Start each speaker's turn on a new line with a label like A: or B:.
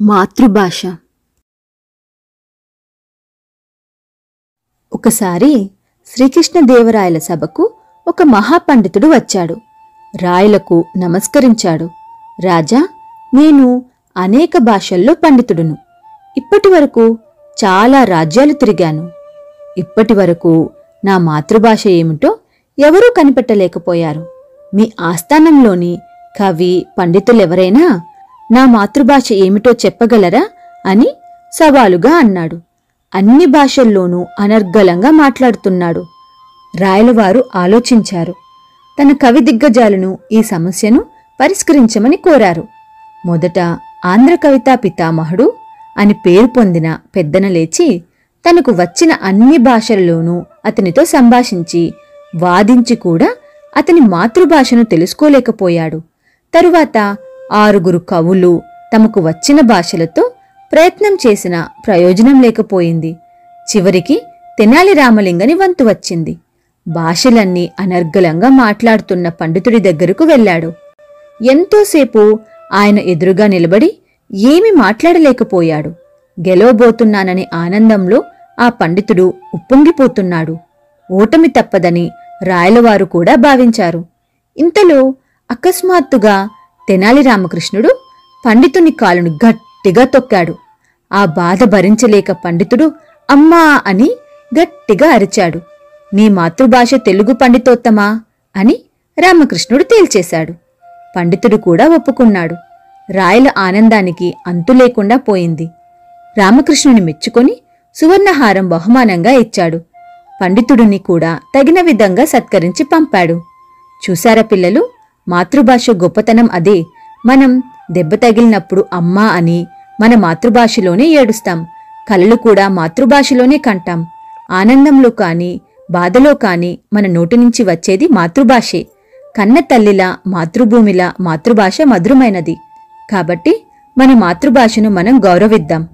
A: మాతృభాష. ఒకసారి శ్రీకృష్ణదేవరాయల సభకు ఒక మహాపండితుడు వచ్చాడు. రాయలకు నమస్కరించాడు. రాజా నేను అనేక భాషల్లో పండితుడును. ఇప్పటివరకు చాలా రాజ్యాలు తిరిగాను. ఇప్పటివరకు నా మాతృభాష ఏమిటో ఎవరూ కనిపెట్టలేకపోయారు. మీ ఆస్థానంలోని కవి పండితులెవరైనా నా మాతృభాష ఏమిటో చెప్పగలరా? అని సవాలుగా అన్నాడు. అన్ని భాషల్లోనూ అనర్గళంగా మాట్లాడుతున్నాడు. రాయలవారు ఆలోచించారు. తన కవి దిగ్గజాలను ఈ సమస్యను పరిష్కరించమని కోరారు. మొదట ఆంధ్ర కవితా పితామహుడు అని పేరు పొందిన పెద్దన లేచి తనకు వచ్చిన అన్ని భాషల్లోనూ అతనితో సంభాషించి వాదించి కూడా అతని మాతృభాషను తెలుసుకోలేకపోయాడు. తరువాత ఆరుగురు కవులు తమకు వచ్చిన భాషలతో ప్రయత్నం చేసిన ప్రయోజనం లేకపోయింది. చివరికి తెనాలి రామలింగని వంతు వచ్చింది. భాషలన్నీ అనర్గళంగా మాట్లాడుతున్న పండితుడి దగ్గరకు వెళ్ళాడు. ఎంతోసేపు ఆయన ఎదురుగా నిలబడి ఏమి మాట్లాడలేకపోయాడు. గెలవబోతున్నాననే ఆనందంలో ఆ పండితుడు ఉప్పొంగిపోతున్నాడు. ఓటమి తప్పదని రాయలవారు కూడా భావించారు. ఇంతలో అకస్మాత్తుగా తెనాలి రామకృష్ణుడు పండితుని కాలును గట్టిగా తొక్కాడు. ఆ బాధ భరించలేక పండితుడు అమ్మా అని గట్టిగా అరిచాడు. నీ మాతృభాష తెలుగు పండితోత్తమా? అని రామకృష్ణుడు తేల్చేశాడు. పండితుడు కూడా ఒప్పుకున్నాడు. రాయల ఆనందానికి అంతు లేకుండా పోయింది. రామకృష్ణుని మెచ్చుకొని సువర్ణహారం బహుమానంగా ఇచ్చాడు. పండితుడిని కూడా తగిన విధంగా సత్కరించి పంపాడు. చూశారా పిల్లలు? మాతృభాష గొప్పతనం అదే. మనం దెబ్బ తగిలినప్పుడు అమ్మా అని మన మాతృభాషలోనే ఏడుస్తాం. కలలు కూడా మాతృభాషలోనే కంటాం. ఆనందంలో కాని బాధలో కాని మన నోటి నుంచి వచ్చేది మాతృభాషే. కన్న తల్లిలా మాతృభూమిలా మాతృభాష మధురమైనది. కాబట్టి మన మాతృభాషను మనం గౌరవిద్దాం.